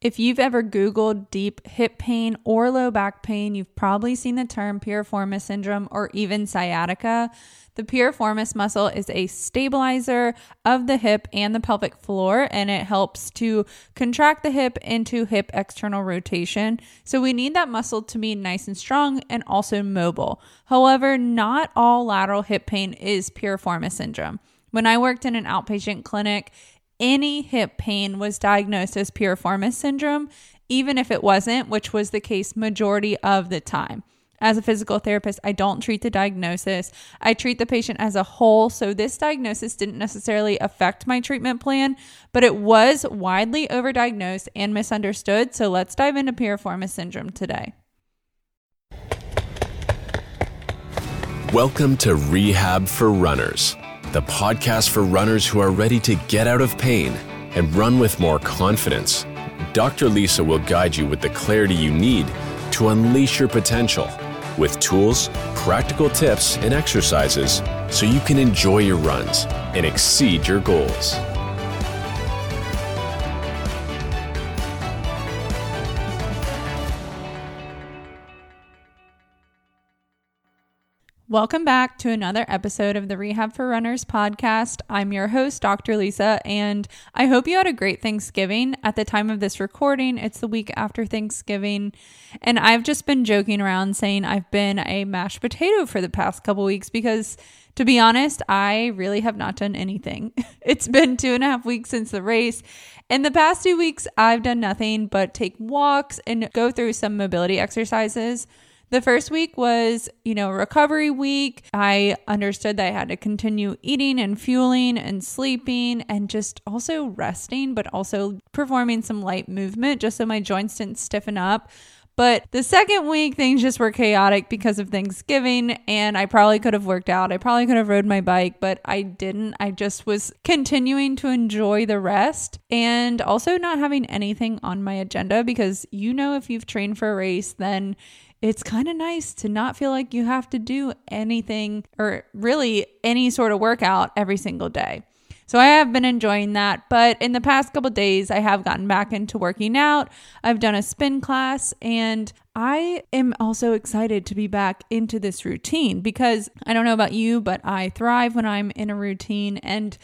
If you've ever Googled deep hip pain or low back pain, you've probably seen the term piriformis syndrome or even sciatica. The piriformis muscle is a stabilizer of the hip and the pelvic floor, and it helps to contract the hip into hip external rotation. So we need that muscle to be nice and strong and also mobile. However, not all lateral hip pain is piriformis syndrome. When I worked in an outpatient clinic, any hip pain was diagnosed as piriformis syndrome, even if it wasn't, which was the case majority of the time. As a physical therapist, I don't treat the diagnosis. I treat the patient as a whole. So, this diagnosis didn't necessarily affect my treatment plan, but it was widely overdiagnosed and misunderstood. So, let's dive into piriformis syndrome today. Welcome to Rehab for Runners the podcast for runners who are ready to get out of pain and run with more confidence. Dr. Lisa will guide you with the clarity you need to unleash your potential with tools, practical tips, and exercises so you can enjoy your runs and exceed your goals. Welcome back to another episode of the Rehab for Runners podcast. I'm your host, Dr. Lisa, and I hope you had a great Thanksgiving. At the time of this recording, it's the week after Thanksgiving, and I've just been joking around saying I've been a mashed potato for the past couple weeks because, to be honest, I really have not done anything. It's been two and a half weeks since the race. In the past two weeks, I've done nothing but take walks and go through some mobility exercises. The first week was, you know, recovery week. I understood that I had to continue eating and fueling and sleeping and just also resting, but also performing some light movement just so my joints didn't stiffen up. But the second week, things just were chaotic because of Thanksgiving, and I probably could have worked out. I probably could have rode my bike, but I didn't. I just was continuing to enjoy the rest and also not having anything on my agenda because you know, if you've trained for a race, then it's kind of nice to not feel like you have to do anything or really any sort of workout every single day. So I have been enjoying that, but in the past couple days I have gotten back into working out. I've done a spin class and I am also excited to be back into this routine because I don't know about you, but I thrive when I'm in a routine and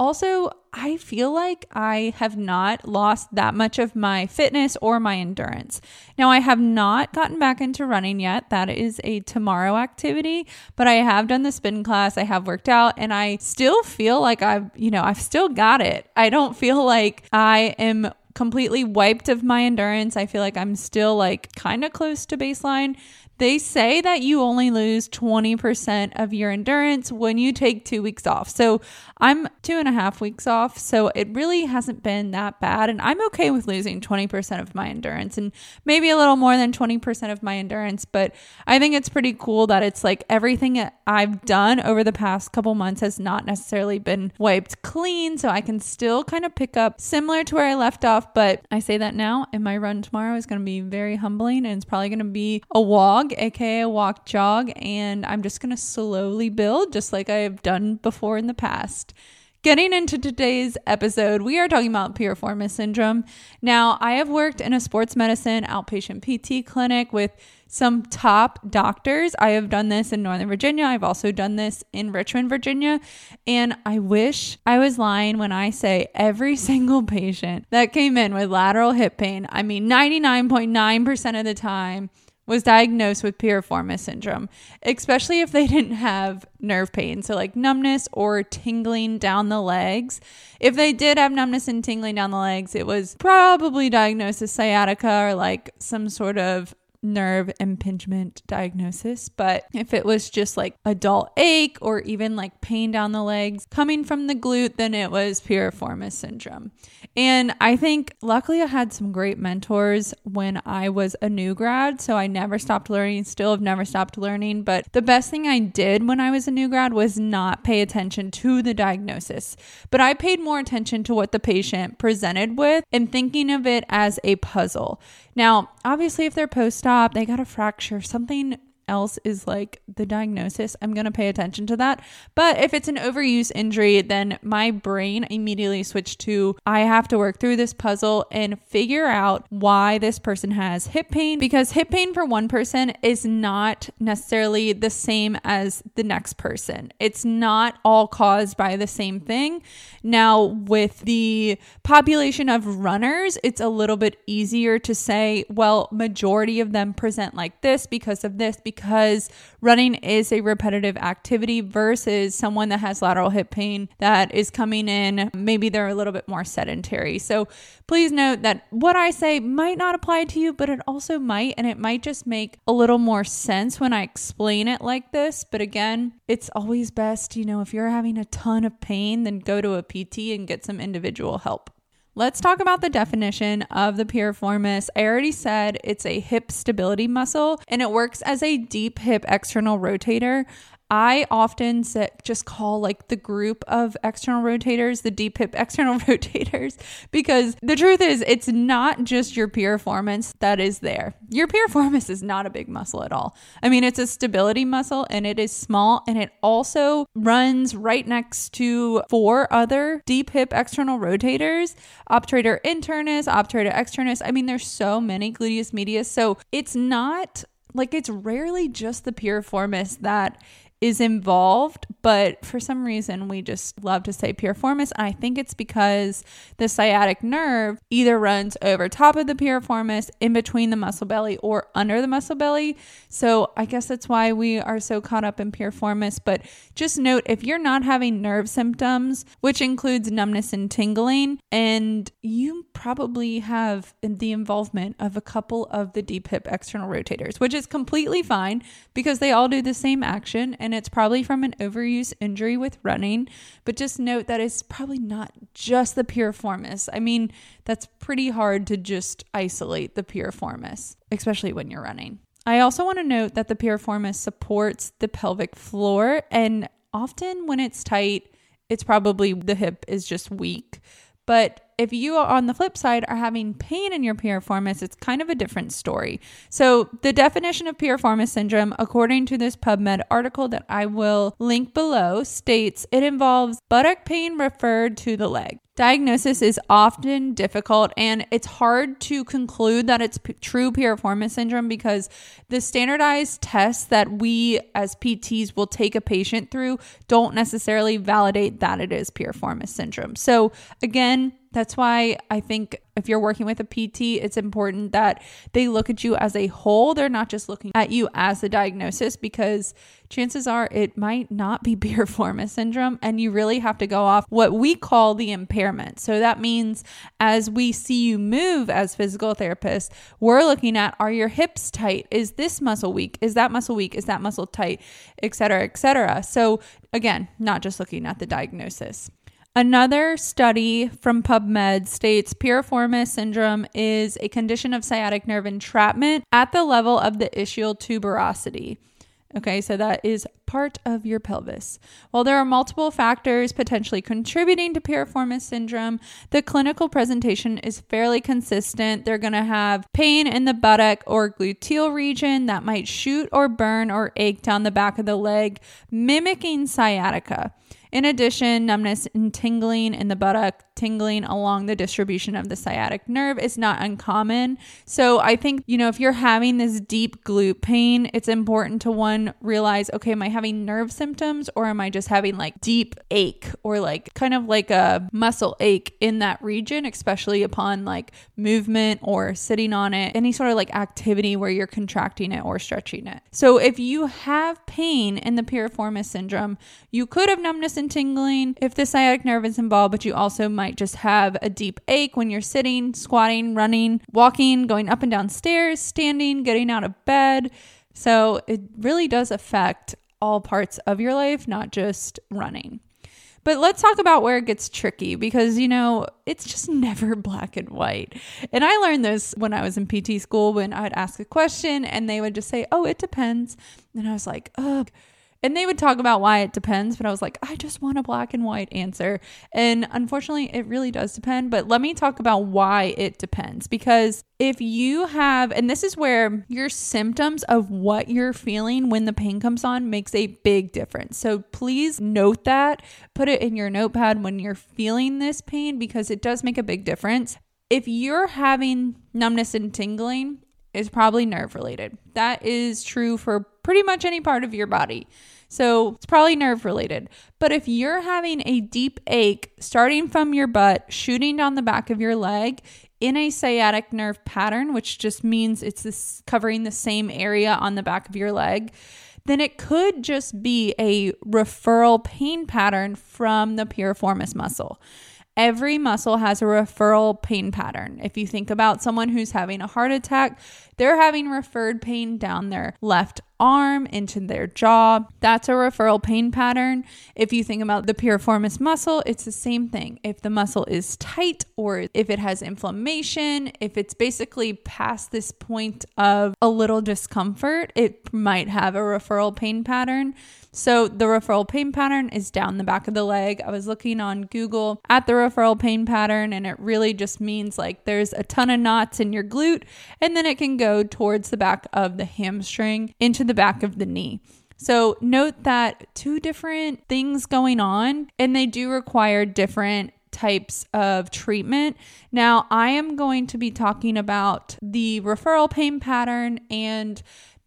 also, I feel like I have not lost that much of my fitness or my endurance. Now, I have not gotten back into running yet. That is a tomorrow activity, but I have done the spin class. I have worked out and I still feel like I've, you know, I've still got it. I don't feel like I am completely wiped of my endurance. I feel like I'm still like kind of close to baseline. They say that you only lose 20% of your endurance when you take two weeks off. So I'm two and a half weeks off. So it really hasn't been that bad. And I'm okay with losing 20% of my endurance and maybe a little more than 20% of my endurance. But I think it's pretty cool that it's like everything I've done over the past couple months has not necessarily been wiped clean. So I can still kind of pick up similar to where I left off. But I say that now, and my run tomorrow is going to be very humbling and it's probably going to be a aka walk jog, and I'm just going to slowly build just like I have done before in the past. Getting into today's episode, we are talking about piriformis syndrome. Now, I have worked in a sports medicine outpatient PT clinic with some top doctors. I have done this in Northern Virginia. I've also done this in Richmond, Virginia. And I wish I was lying when I say every single patient that came in with lateral hip pain, I mean, 99.9% of the time, was diagnosed with piriformis syndrome, especially if they didn't have nerve pain, so like numbness or tingling down the legs. If they did have numbness and tingling down the legs, it was probably diagnosed as sciatica or like some sort of nerve impingement diagnosis. But if it was just like a dull ache or even like pain down the legs coming from the glute, then it was piriformis syndrome. And I think luckily I had some great mentors when I was a new grad. So I never stopped learning, still have never stopped learning. But the best thing I did when I was a new grad was not pay attention to the diagnosis, but I paid more attention to what the patient presented with and thinking of it as a puzzle. Now, obviously, if they're post op, they got a fracture, something else is like the diagnosis, I'm going to pay attention to that. But if it's an overuse injury, then my brain immediately switched to I have to work through this puzzle and figure out why this person has hip pain because hip pain for one person is not necessarily the same as the next person. It's not all caused by the same thing. Now, with the population of runners, it's a little bit easier to say, well, majority of them present like this because of this, because running is a repetitive activity versus someone that has lateral hip pain that is coming in, maybe they're a little bit more sedentary. So please note that what I say might not apply to you, but it also might, and it might just make a little more sense when I explain it like this. But again, it's always best, you know, if you're having a ton of pain, then go to a PT and get some individual help. Let's talk about the definition of the piriformis. I already said it's a hip stability muscle and it works as a deep hip external rotator. I often just call like the group of external rotators the deep hip external rotators because the truth is it's not just your piriformis that is there. Your piriformis is not a big muscle at all. I mean, it's a stability muscle and it is small and it also runs right next to four other deep hip external rotators, obturator internus, obturator externus. I mean, there's so many gluteus medius. So it's not like it's rarely just the piriformis that is involved, but for some reason we just love to say piriformis. I think it's because the sciatic nerve either runs over top of the piriformis, in between the muscle belly, or under the muscle belly. So I guess that's why we are so caught up in piriformis. But just note if you're not having nerve symptoms, which includes numbness and tingling, and you probably have the involvement of a couple of the deep hip external rotators, which is completely fine because they all do the same action. And and it's probably from an overuse injury with running. But just note that it's probably not just the piriformis. I mean, that's pretty hard to just isolate the piriformis, especially when you're running. I also want to note that the piriformis supports the pelvic floor, and often when it's tight, it's probably the hip is just weak. But if you on the flip side are having pain in your piriformis, it's kind of a different story. So, the definition of piriformis syndrome, according to this PubMed article that I will link below, states it involves buttock pain referred to the leg. Diagnosis is often difficult and it's hard to conclude that it's p- true piriformis syndrome because the standardized tests that we as PTs will take a patient through don't necessarily validate that it is piriformis syndrome. So, again, that's why I think if you're working with a PT, it's important that they look at you as a whole. They're not just looking at you as the diagnosis because chances are it might not be piriformis syndrome. And you really have to go off what we call the impairment. So that means as we see you move as physical therapists, we're looking at are your hips tight? Is this muscle weak? Is that muscle weak? Is that muscle tight? Et cetera, et cetera. So again, not just looking at the diagnosis. Another study from PubMed states piriformis syndrome is a condition of sciatic nerve entrapment at the level of the ischial tuberosity. Okay, so that is part of your pelvis. While there are multiple factors potentially contributing to piriformis syndrome, the clinical presentation is fairly consistent. They're going to have pain in the buttock or gluteal region that might shoot or burn or ache down the back of the leg, mimicking sciatica. In addition, numbness and tingling in the buttock, tingling along the distribution of the sciatic nerve is not uncommon. So I think, you know, if you're having this deep glute pain, it's important to one realize, okay, am I having nerve symptoms or am I just having like deep ache or like kind of like a muscle ache in that region, especially upon like movement or sitting on it, any sort of like activity where you're contracting it or stretching it. So if you have pain in the piriformis syndrome, you could have numbness and tingling if the sciatic nerve is involved, but you also might just have a deep ache when you're sitting, squatting, running, walking, going up and down stairs, standing, getting out of bed. So it really does affect all parts of your life, not just running. But let's talk about where it gets tricky because, you know, it's just never black and white. And I learned this when I was in PT school when I'd ask a question and they would just say, oh, it depends. And I was like, oh, And they would talk about why it depends, but I was like, I just want a black and white answer. And unfortunately, it really does depend. But let me talk about why it depends. Because if you have, and this is where your symptoms of what you're feeling when the pain comes on makes a big difference. So please note that, put it in your notepad when you're feeling this pain because it does make a big difference. If you're having numbness and tingling, is probably nerve related. That is true for pretty much any part of your body. So it's probably nerve related. But if you're having a deep ache starting from your butt, shooting down the back of your leg in a sciatic nerve pattern, which just means it's this covering the same area on the back of your leg, then it could just be a referral pain pattern from the piriformis muscle. Every muscle has a referral pain pattern. If you think about someone who's having a heart attack, they're having referred pain down their left arm into their jaw. That's a referral pain pattern. If you think about the piriformis muscle, it's the same thing. If the muscle is tight or if it has inflammation, if it's basically past this point of a little discomfort, it might have a referral pain pattern. So the referral pain pattern is down the back of the leg. I was looking on Google at the referral pain pattern, and it really just means like there's a ton of knots in your glute, and then it can go towards the back of the hamstring into the back of the knee. So note that two different things going on, and they do require different types of treatment. Now, I am going to be talking about the referral pain pattern and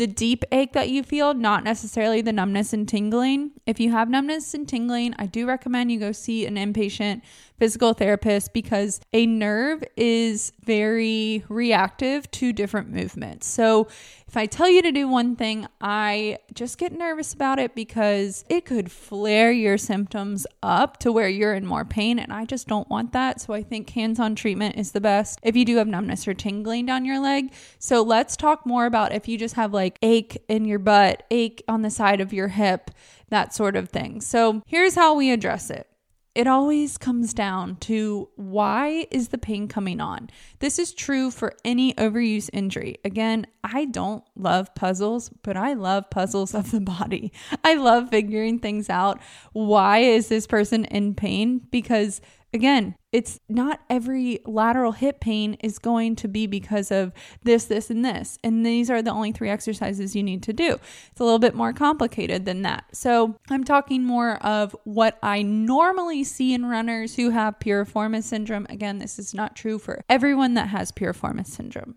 the deep ache that you feel, not necessarily the numbness and tingling. If you have numbness and tingling, I do recommend you go see an inpatient physical therapist because a nerve is very reactive to different movements. So if I tell you to do one thing, I just get nervous about it because it could flare your symptoms up to where you're in more pain. And I just don't want that. So I think hands on treatment is the best if you do have numbness or tingling down your leg. So let's talk more about if you just have like ache in your butt, ache on the side of your hip, that sort of thing. So here's how we address it it always comes down to why is the pain coming on? This is true for any overuse injury. Again, I don't love puzzles, but I love puzzles of the body. I love figuring things out. Why is this person in pain? Because again, it's not every lateral hip pain is going to be because of this, this, and this. And these are the only three exercises you need to do. It's a little bit more complicated than that. So I'm talking more of what I normally see in runners who have piriformis syndrome. Again, this is not true for everyone that has piriformis syndrome.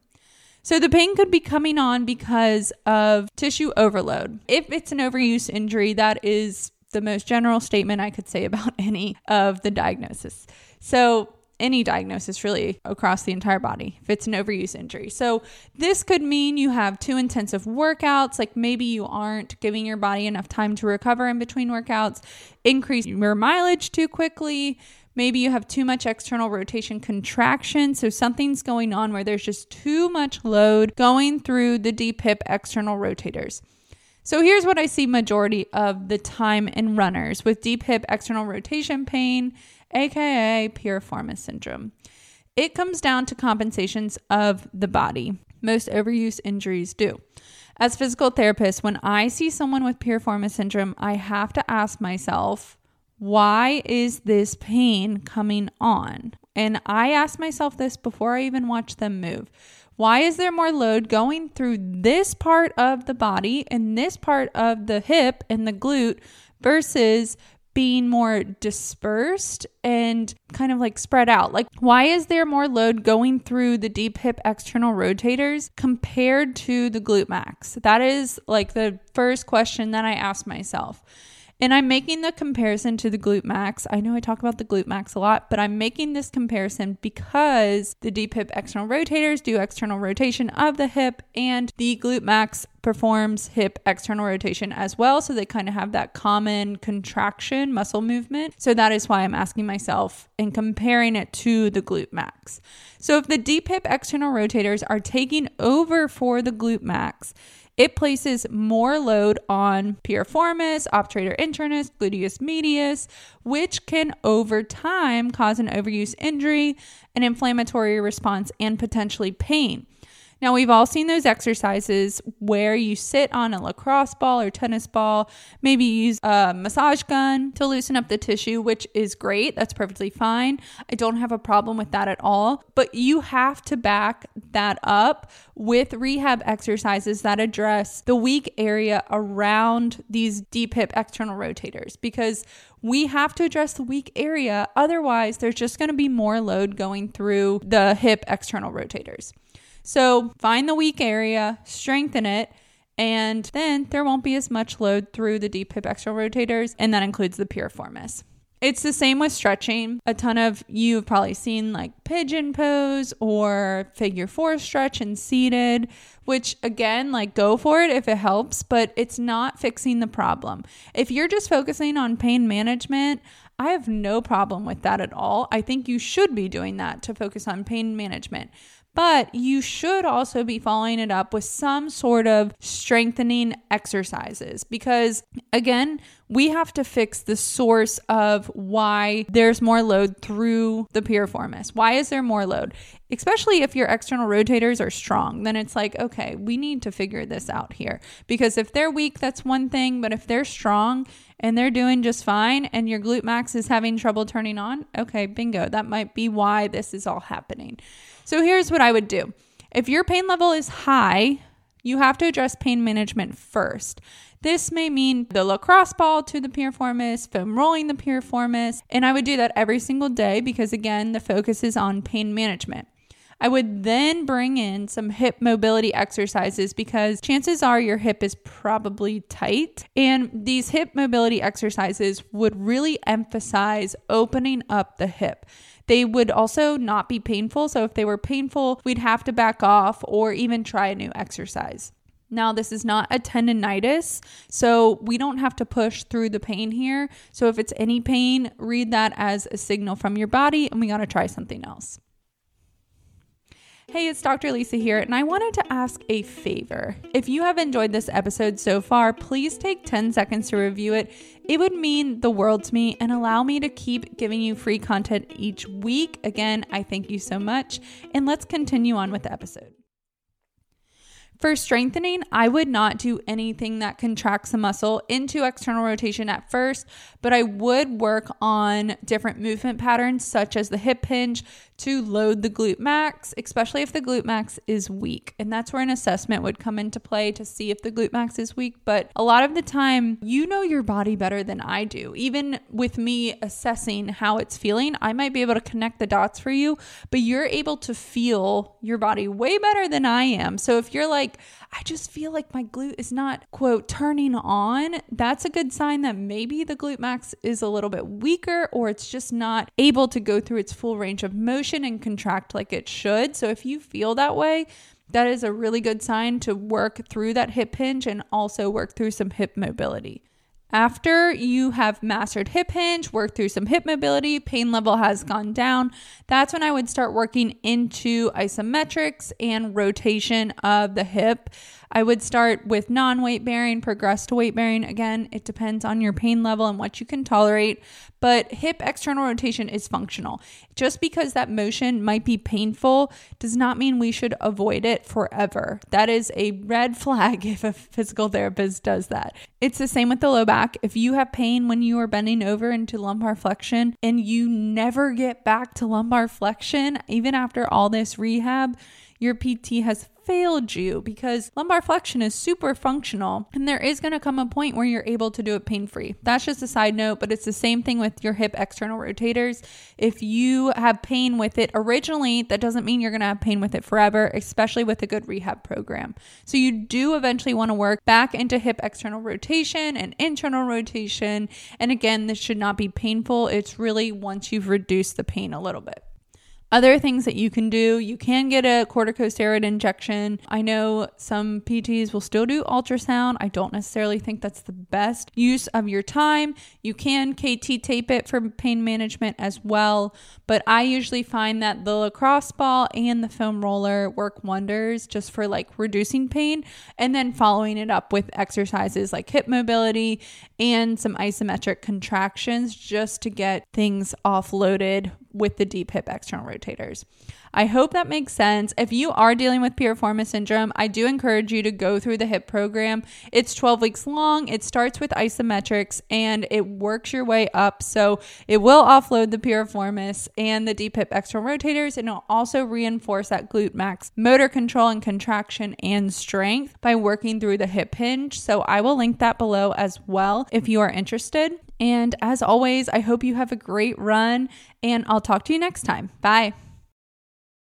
So the pain could be coming on because of tissue overload. If it's an overuse injury, that is the most general statement I could say about any of the diagnosis. So, any diagnosis really across the entire body if it's an overuse injury. So, this could mean you have too intensive workouts, like maybe you aren't giving your body enough time to recover in between workouts, increase your mileage too quickly. Maybe you have too much external rotation contraction. So something's going on where there's just too much load going through the deep hip external rotators. So here's what I see majority of the time in runners with deep hip external rotation pain, aka piriformis syndrome. It comes down to compensations of the body. Most overuse injuries do. As physical therapists, when I see someone with piriformis syndrome, I have to ask myself, why is this pain coming on? And I ask myself this before I even watch them move. Why is there more load going through this part of the body and this part of the hip and the glute versus being more dispersed and kind of like spread out. Like, why is there more load going through the deep hip external rotators compared to the glute max? That is like the first question that I ask myself. And I'm making the comparison to the glute max. I know I talk about the glute max a lot, but I'm making this comparison because the deep hip external rotators do external rotation of the hip and the glute max performs hip external rotation as well. So they kind of have that common contraction muscle movement. So that is why I'm asking myself and comparing it to the glute max. So if the deep hip external rotators are taking over for the glute max, it places more load on piriformis, obturator internus, gluteus medius, which can over time cause an overuse injury, an inflammatory response, and potentially pain. Now, we've all seen those exercises where you sit on a lacrosse ball or tennis ball, maybe use a massage gun to loosen up the tissue, which is great. That's perfectly fine. I don't have a problem with that at all. But you have to back that up with rehab exercises that address the weak area around these deep hip external rotators because we have to address the weak area. Otherwise, there's just going to be more load going through the hip external rotators. So find the weak area, strengthen it, and then there won't be as much load through the deep hip external rotators, and that includes the piriformis. It's the same with stretching. A ton of you have probably seen like pigeon pose or figure four stretch and seated, which again, like go for it if it helps, but it's not fixing the problem. If you're just focusing on pain management, I have no problem with that at all. I think you should be doing that to focus on pain management. But you should also be following it up with some sort of strengthening exercises because, again, we have to fix the source of why there's more load through the piriformis. Why is there more load? Especially if your external rotators are strong, then it's like, okay, we need to figure this out here. Because if they're weak, that's one thing. But if they're strong and they're doing just fine and your glute max is having trouble turning on, okay, bingo. That might be why this is all happening. So here's what I would do if your pain level is high, you have to address pain management first. This may mean the lacrosse ball to the piriformis, foam rolling the piriformis, and I would do that every single day because, again, the focus is on pain management. I would then bring in some hip mobility exercises because chances are your hip is probably tight. And these hip mobility exercises would really emphasize opening up the hip. They would also not be painful. So if they were painful, we'd have to back off or even try a new exercise. Now, this is not a tendonitis, so we don't have to push through the pain here. So, if it's any pain, read that as a signal from your body, and we got to try something else. Hey, it's Dr. Lisa here, and I wanted to ask a favor. If you have enjoyed this episode so far, please take 10 seconds to review it. It would mean the world to me and allow me to keep giving you free content each week. Again, I thank you so much, and let's continue on with the episode. For strengthening, I would not do anything that contracts the muscle into external rotation at first, but I would work on different movement patterns such as the hip hinge to load the glute max, especially if the glute max is weak. And that's where an assessment would come into play to see if the glute max is weak. But a lot of the time, you know your body better than I do. Even with me assessing how it's feeling, I might be able to connect the dots for you, but you're able to feel your body way better than I am. So if you're like, I just feel like my glute is not, quote, turning on, that's a good sign that maybe the glute max is a little bit weaker or it's just not able to go through its full range of motion and contract like it should. So if you feel that way, that is a really good sign to work through that hip hinge and also work through some hip mobility. After you have mastered hip hinge, worked through some hip mobility, pain level has gone down, that's when I would start working into isometrics and rotation of the hip. I would start with non weight bearing, progress to weight bearing. Again, it depends on your pain level and what you can tolerate, but hip external rotation is functional. Just because that motion might be painful does not mean we should avoid it forever. That is a red flag if a physical therapist does that. It's the same with the low back. If you have pain when you are bending over into lumbar flexion and you never get back to lumbar flexion, even after all this rehab, your PT has failed you because lumbar flexion is super functional and there is going to come a point where you're able to do it pain free. That's just a side note, but it's the same thing with your hip external rotators. If you have pain with it originally, that doesn't mean you're going to have pain with it forever, especially with a good rehab program. So you do eventually want to work back into hip external rotation and internal rotation. And again, this should not be painful. It's really once you've reduced the pain a little bit. Other things that you can do, you can get a corticosteroid injection. I know some PTs will still do ultrasound. I don't necessarily think that's the best use of your time. You can KT tape it for pain management as well, but I usually find that the lacrosse ball and the foam roller work wonders just for like reducing pain and then following it up with exercises like hip mobility and some isometric contractions just to get things offloaded with the deep hip external rotators. I hope that makes sense. If you are dealing with piriformis syndrome, I do encourage you to go through the HIP program. It's 12 weeks long. It starts with isometrics and it works your way up. So it will offload the piriformis and the deep hip external rotators, and it'll also reinforce that glute max motor control and contraction and strength by working through the hip hinge. So I will link that below as well if you are interested. And as always, I hope you have a great run, and I'll talk to you next time. Bye.